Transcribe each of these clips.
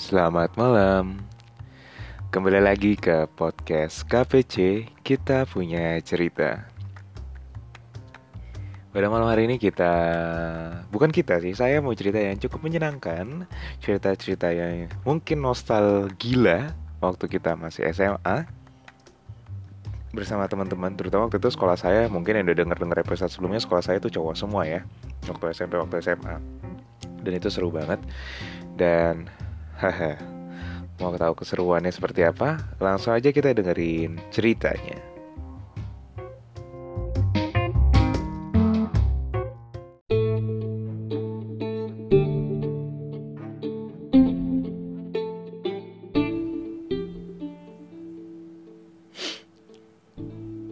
Selamat malam. Kembali lagi ke podcast KPC. Kita punya cerita. Pada malam hari ini kita bukan kita sih, saya mau cerita yang cukup menyenangkan, cerita-cerita yang mungkin nostalgia waktu kita masih SMA bersama teman-teman terutama waktu itu sekolah saya mungkin yang udah denger denger episode sebelumnya sekolah saya itu cowok semua ya waktu SMP waktu SMA dan itu seru banget dan haha. Mau tahu keseruannya seperti apa? Langsung aja kita dengerin ceritanya.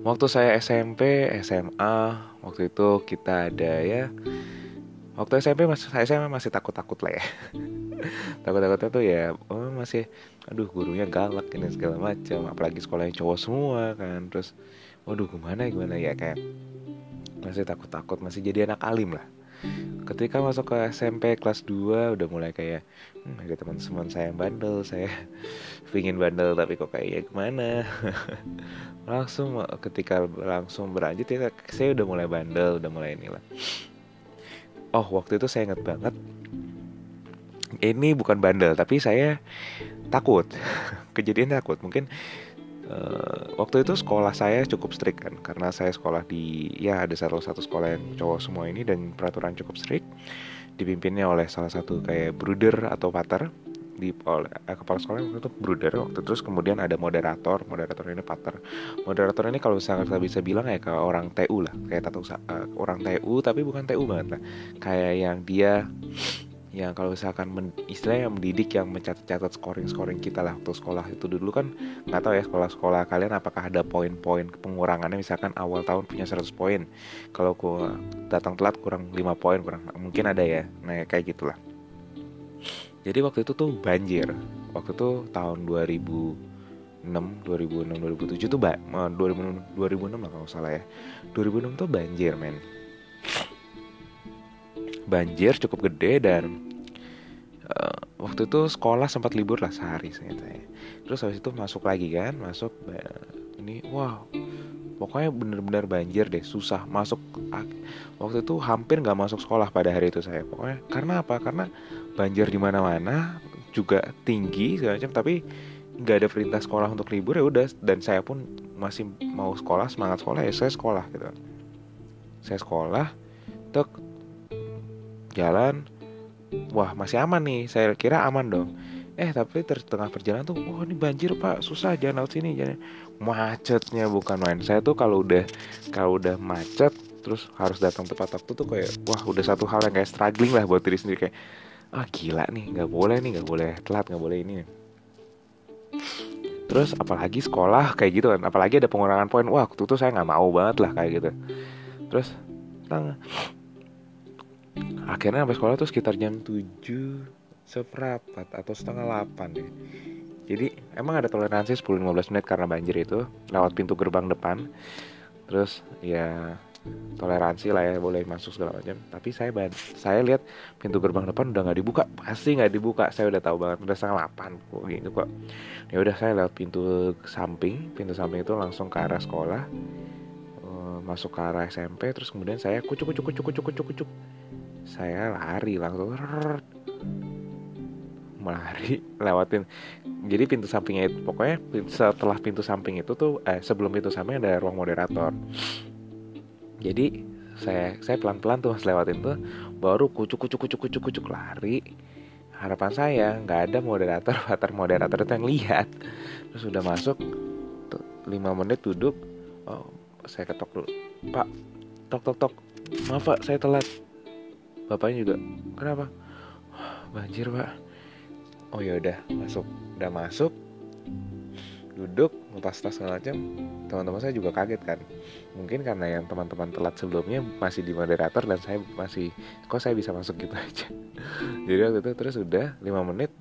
Waktu saya SMP, SMA, waktu itu kita ada ya. Waktu SMP masih saya masih takut-takut lah ya Takut-takutnya tuh ya oh masih aduh gurunya galak ini segala macam apalagi sekolahnya cowok semua kan terus waduh gimana gimana ya? Kayak masih takut-takut masih jadi anak alim lah. Ketika masuk ke SMP kelas 2 udah mulai kayak hmm, ada teman-teman saya yang bandel saya pingin bandel tapi kok kayak ya gimana? Langsung ketika langsung berlanjut ya saya udah mulai bandel udah mulai inilah. Oh waktu itu saya inget banget ini bukan bandel tapi saya takut. Kejadian takut. Mungkin uh, waktu itu sekolah saya cukup strict kan karena saya sekolah di ya ada salah satu sekolah yang cowok semua ini dan peraturan cukup strict. Dipimpinnya oleh salah satu kayak bruder atau pater di oleh eh, kepala sekolah waktu itu bruder waktu terus kemudian ada moderator. Moderator ini pater. Moderator ini kalau misalnya kita bisa bilang ya ke orang TU lah kayak tata usaha uh, orang TU tapi bukan TU banget lah. Kayak yang dia yang kalau misalkan men, istilahnya yang mendidik yang mencatat-catat scoring-scoring kita lah waktu sekolah itu. Dulu kan nggak tahu ya sekolah-sekolah kalian apakah ada poin-poin pengurangannya. Misalkan awal tahun punya 100 poin kalau aku datang telat kurang 5 poin kurang mungkin ada ya. Nah kayak gitulah. Jadi waktu itu tuh banjir. Waktu itu tahun 2006 2006 2007 tuh ba 2006 2006 lah kalau salah ya. 2006 tuh banjir men banjir cukup gede dan uh, waktu itu sekolah sempat libur lah sehari saya terus habis itu masuk lagi kan masuk ini wow pokoknya bener-bener banjir deh susah. Masuk waktu itu hampir nggak masuk sekolah pada hari itu saya. Pokoknya karena apa? Karena banjir di mana-mana juga tinggi segala macam tapi nggak ada perintah sekolah untuk libur ya udah. Dan saya pun masih mau sekolah semangat sekolah ya saya sekolah gitu. Saya sekolah jalan wah masih aman nih. Saya kira aman dong. Eh tapi tengah perjalanan tuh wah ini banjir pak. Susah jalan lewat sini jalan macetnya bukan main. Saya tuh kalau udah kalau udah macet terus harus datang tepat waktu tuh kayak wah udah satu hal yang kayak struggling lah buat diri sendiri. Kayak ah gila nih nggak boleh nih nggak boleh telat nggak boleh ini. Terus apalagi sekolah kayak gitu kan. Apalagi ada pengurangan poin. Wah waktu itu saya nggak mau banget lah kayak gitu. Terus tang akhirnya sampai sekolah tuh sekitar jam 7 seperempat atau setengah 8 deh. Jadi emang ada toleransi 10-15 menit karena banjir itu lewat pintu gerbang depan. Terus ya toleransi lah ya boleh masuk segala macam. Tapi saya saya lihat pintu gerbang depan udah nggak dibuka. Pasti nggak dibuka. Saya udah tahu banget udah setengah 8 kok gitu kok. Ya udah saya lewat pintu samping. Pintu samping itu langsung ke arah sekolah. Eh, masuk ke arah SMP terus kemudian saya kucuk kucuk kucuk kucuk kucuk kucuk saya lari langsung melari lewatin. Jadi pintu sampingnya itu pokoknya setelah pintu samping itu tuh eh sebelum pintu samping ada ruang moderator. Jadi saya saya pelan pelan tuh mas lewatin tuh baru kucuk kucuk kucuk kucuk kucuk lari. Harapan saya nggak ada moderator pater moderator itu yang lihat. Terus udah masuk tuh, lima menit duduk. Oh, saya ketok dulu. Pak tok tok tok. Maaf pak saya telat bapaknya juga kenapa? Banjir pak. Oh ya udah masuk. Udah masuk? Duduk lepas tas segala macam. Teman-teman saya juga kaget kan. Mungkin karena yang teman-teman telat sebelumnya masih di moderator dan saya masih kok saya bisa masuk gitu aja. Jadi waktu itu terus udah 5 menit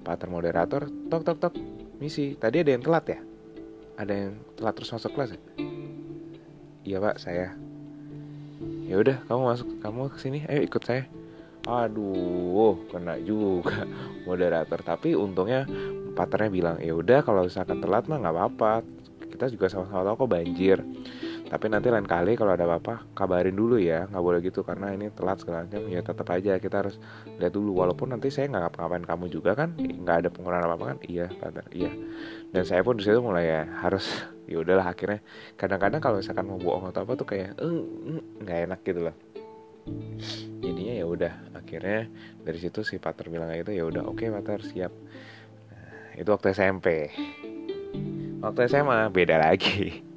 pater moderator tok tok tok misi tadi ada yang telat ya? Ada yang telat terus masuk kelas ya? Iya pak saya ya udah kamu masuk kamu ke sini. Ayo ikut saya. Aduh kena juga moderator. Tapi untungnya partnernya bilang ya udah kalau misalkan telat mah nggak apa-apa. Kita juga sama-sama tahu kok banjir tapi nanti lain kali kalau ada apa-apa kabarin dulu ya. Nggak boleh gitu karena ini telat segala macam ya tetap aja kita harus lihat dulu. Walaupun nanti saya nggak ngapa-ngapain kamu juga kan nggak ada pengurangan apa apa kan? Iya partner iya. Dan saya pun di situ mulai ya harus ya udahlah akhirnya. Kadang-kadang kalau misalkan mau bohong atau apa tuh kayak nggak enak gitu loh. Jadinya ya udah akhirnya dari situ si partner bilang kayak gitu ya udah oke okay, partner siap. Nah, itu waktu SMP waktu SMA beda lagi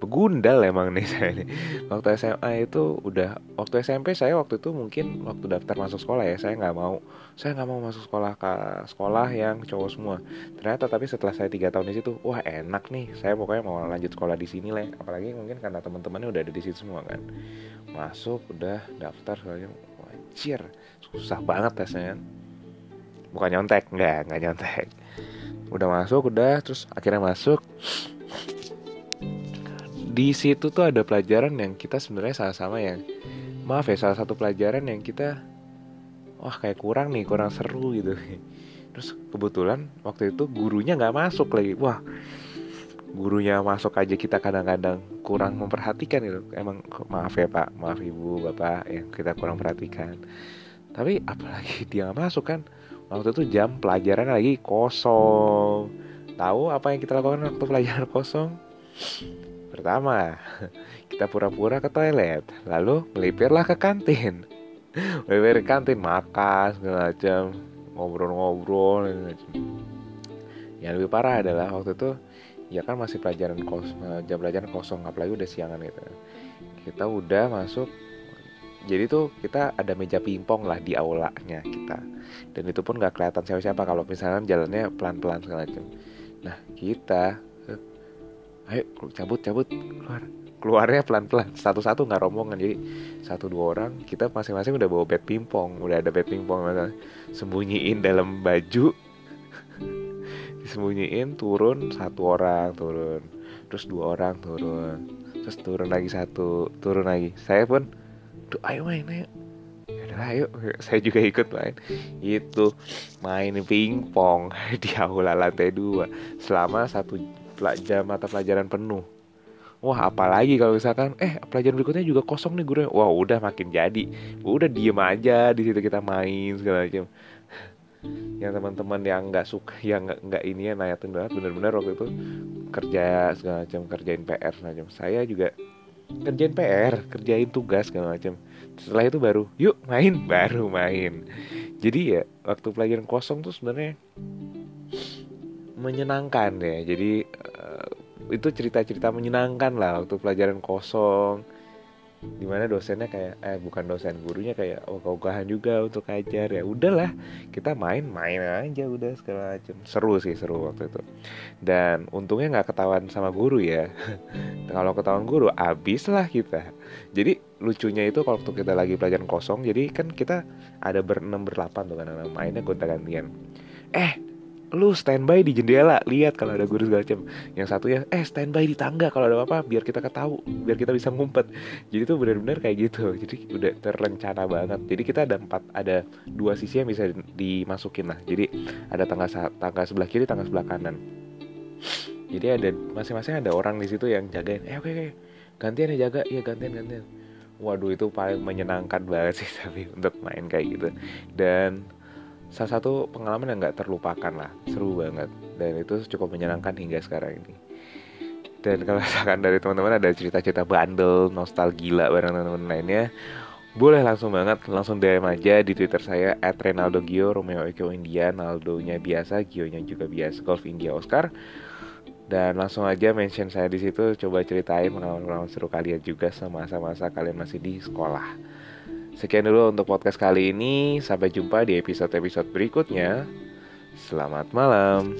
begundal emang nih saya nih. Waktu SMA itu udah waktu SMP saya waktu itu mungkin waktu daftar masuk sekolah ya saya nggak mau saya nggak mau masuk sekolah ke sekolah yang cowok semua. Ternyata tapi setelah saya tiga tahun di situ wah enak nih saya pokoknya mau lanjut sekolah di sini lah. Apalagi mungkin karena teman-temannya udah ada di situ semua kan. Masuk udah daftar soalnya wajir susah banget tesnya kan. Bukan nyontek nggak nggak nyontek. Udah masuk udah terus akhirnya masuk di situ tuh ada pelajaran yang kita sebenarnya sama-sama yang maaf ya salah satu pelajaran yang kita wah kayak kurang nih kurang seru gitu. Terus kebetulan waktu itu gurunya nggak masuk lagi. Wah gurunya masuk aja kita kadang-kadang kurang memperhatikan gitu emang maaf ya pak. Maaf ibu bapak yang kita kurang perhatikan. Tapi apalagi dia nggak masuk kan? Waktu itu jam pelajaran lagi kosong. Tahu apa yang kita lakukan waktu pelajaran kosong Pertama, kita pura-pura ke toilet, lalu melipirlah ke kantin. Melipir ke kantin, makan segala macam, ngobrol-ngobrol Yang lebih parah adalah waktu itu ya kan masih pelajaran kos jam pelajaran kosong apalagi udah siangan gitu. Kita udah masuk jadi tuh kita ada meja pingpong lah di aulanya kita dan itu pun gak kelihatan siapa-siapa kalau misalnya jalannya pelan-pelan segala macam nah kita ayo cabut cabut. Keluar. Keluarnya pelan-pelan. Satu-satu nggak rombongan jadi satu dua orang. Kita masing-masing udah bawa bed pingpong. Udah ada bed pingpong sembunyiin dalam baju. Disembunyiin turun satu orang turun. Terus dua orang turun. Terus turun lagi satu turun lagi. Saya pun tuh ayo main ayo. Ya ayo. Saya juga ikut main. Itu main pingpong di aula lantai dua. Selama satu jam mata pelajaran penuh. Wah apalagi kalau misalkan eh pelajaran berikutnya juga kosong nih gurunya. Wah udah makin jadi. Udah diem aja di situ kita main segala macam. Yang teman-teman yang nggak suka yang nggak ini ya nayatin banget bener-bener waktu itu kerja segala macam kerjain PR macam. Saya juga kerjain PR kerjain tugas segala macam. Setelah itu baru yuk main. Baru main. Jadi ya waktu pelajaran kosong tuh sebenarnya menyenangkan ya. Jadi uh, itu cerita-cerita menyenangkan lah waktu pelajaran kosong. Di mana dosennya kayak eh bukan dosen gurunya kayak oh kau juga untuk ajar ya udahlah kita main-main aja udah segala macam seru sih seru waktu itu. Dan untungnya nggak ketahuan sama guru ya. Kalau ketahuan guru abis lah kita. Jadi lucunya itu kalau waktu kita lagi pelajaran kosong jadi kan kita ada berenam berlapan tuh kan mainnya gonta gantian eh lu standby di jendela lihat kalau ada guru segala macam. Yang satu ya eh standby di tangga kalau ada apa biar kita ketahu biar kita bisa ngumpet. Jadi tuh benar-benar kayak gitu. Jadi udah terencana banget. Jadi kita ada empat ada dua sisi yang bisa dimasukin lah. Jadi ada tangga tangga sebelah kiri tangga sebelah kanan. Jadi ada masing-masing ada orang di situ yang jagain eh oke okay, oke gantian ya jaga. Iya gantian gantian. Waduh itu paling menyenangkan banget sih tapi untuk main kayak gitu. Dan salah satu pengalaman yang nggak terlupakan lah. Seru banget. Dan itu cukup menyenangkan hingga sekarang ini. Dan kalau misalkan dari teman-teman ada cerita-cerita bandel nostalgia bareng teman-teman lainnya boleh langsung banget langsung DM aja di Twitter saya @renaldo_gio Romeo Eko India Naldo-nya biasa Gio-nya juga biasa Golf India Oscar. Dan langsung aja mention saya di situ coba ceritain pengalaman-pengalaman seru kalian juga sama masa-masa kalian masih di sekolah Sekian dulu untuk podcast kali ini. Sampai jumpa di episode-episode berikutnya. Selamat malam.